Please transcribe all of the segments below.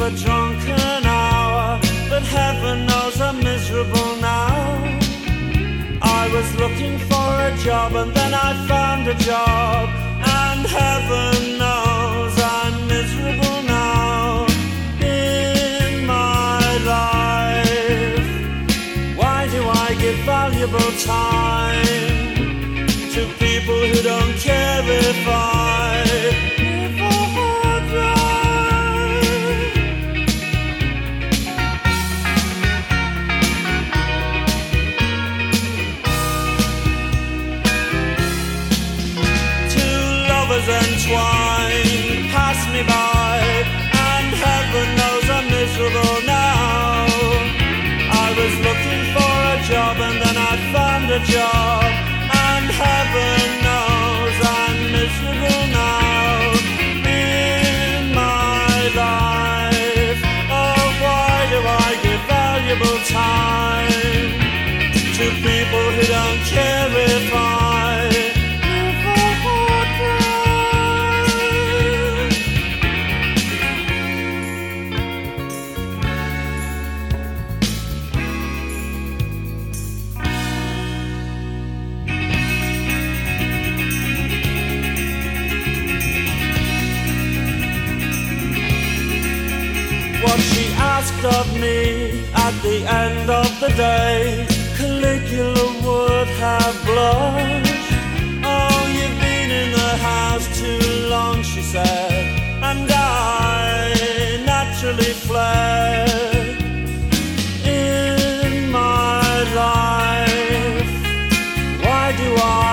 of a drunken hour, but heaven knows I'm miserable now. I was looking for a job and then I found a job, and heaven and heaven knows I'm miserable now in my life. Oh, why do I give valuable time to people who don't care if I day, Caligula would have blushed. Oh, you've been in the house too long, she said, and I naturally fled in my life. Why do I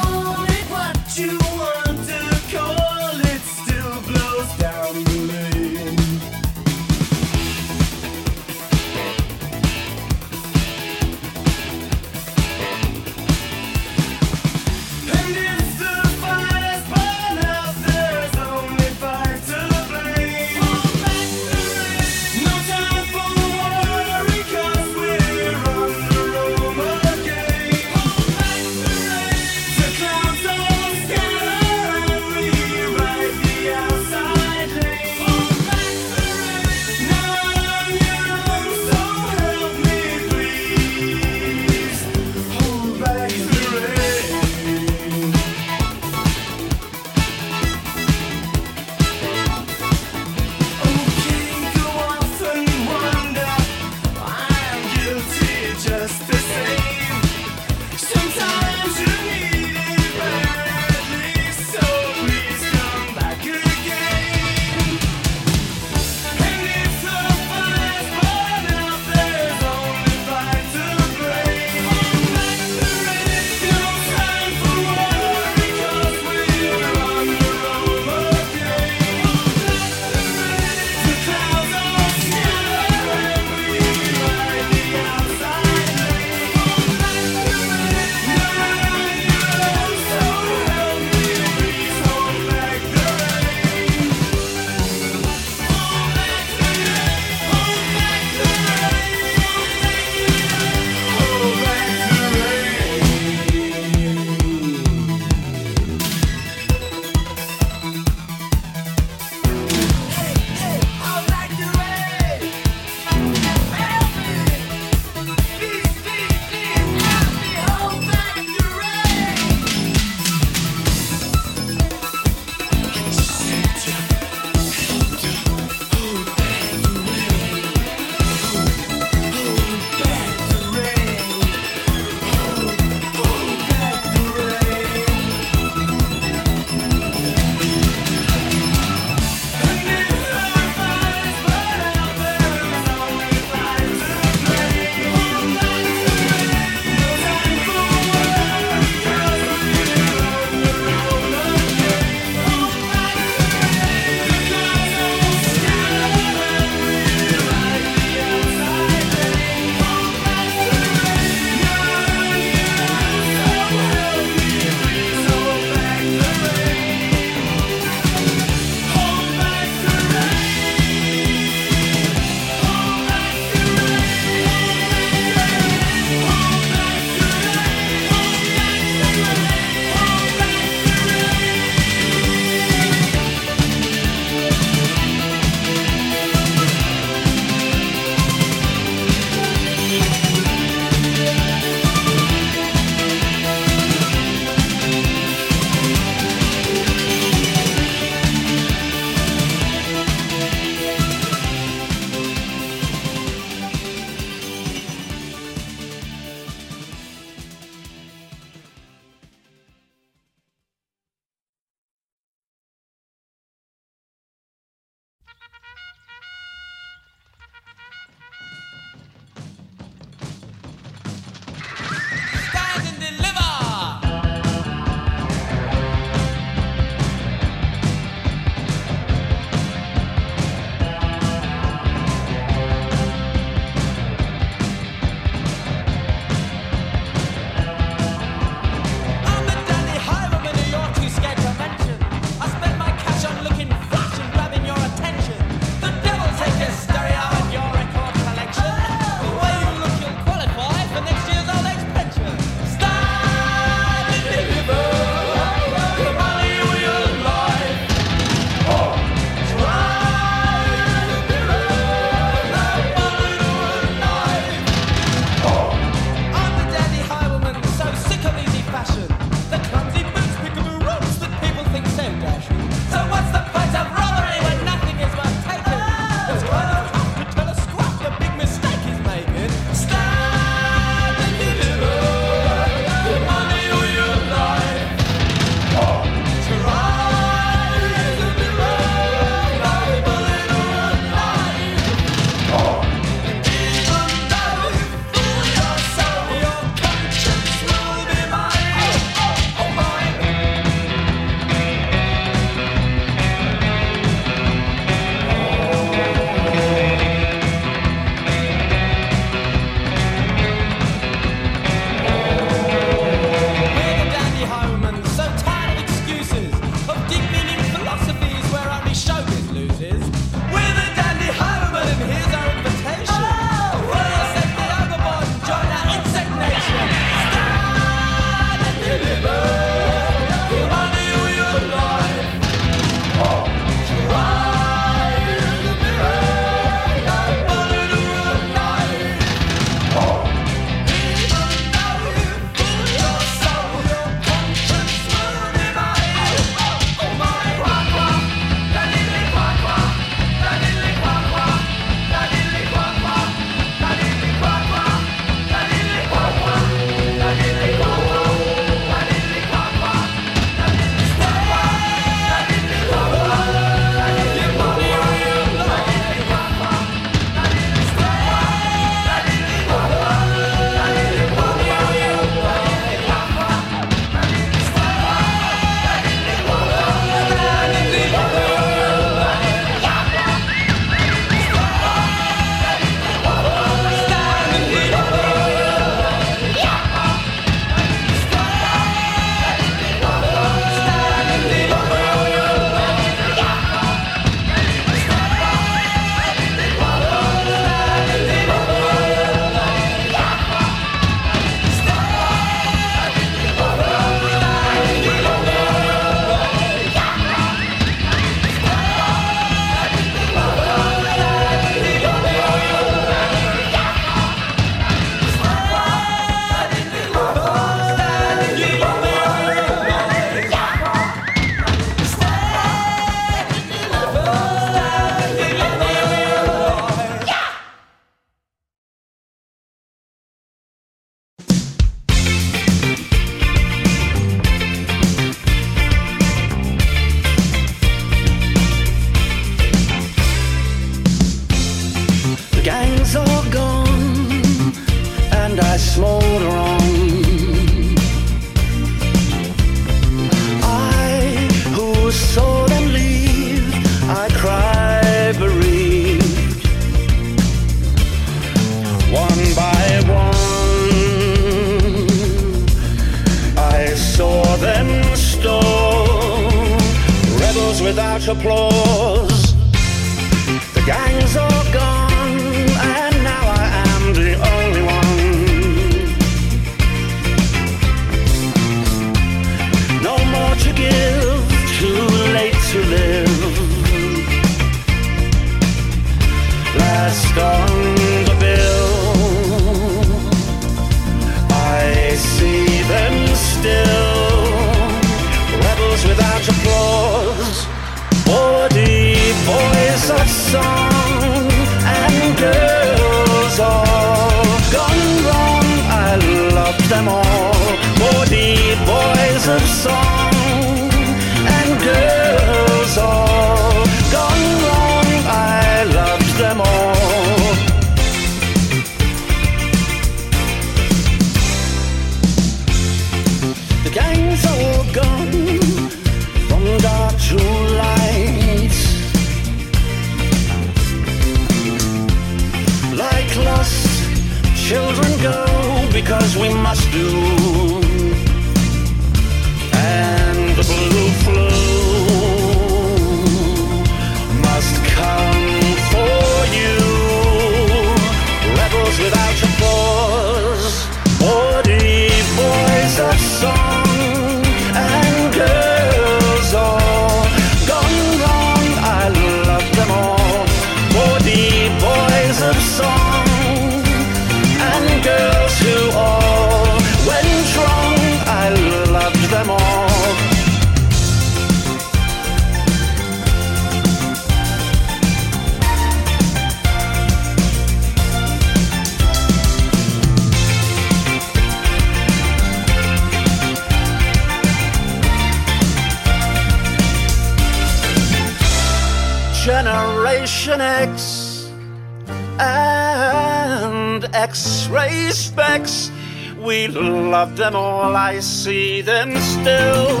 love them all. I see them still.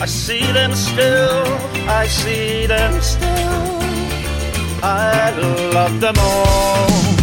I see them still. I see them still. I love them all.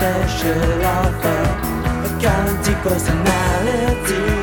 Special offer, a guaranteed personality.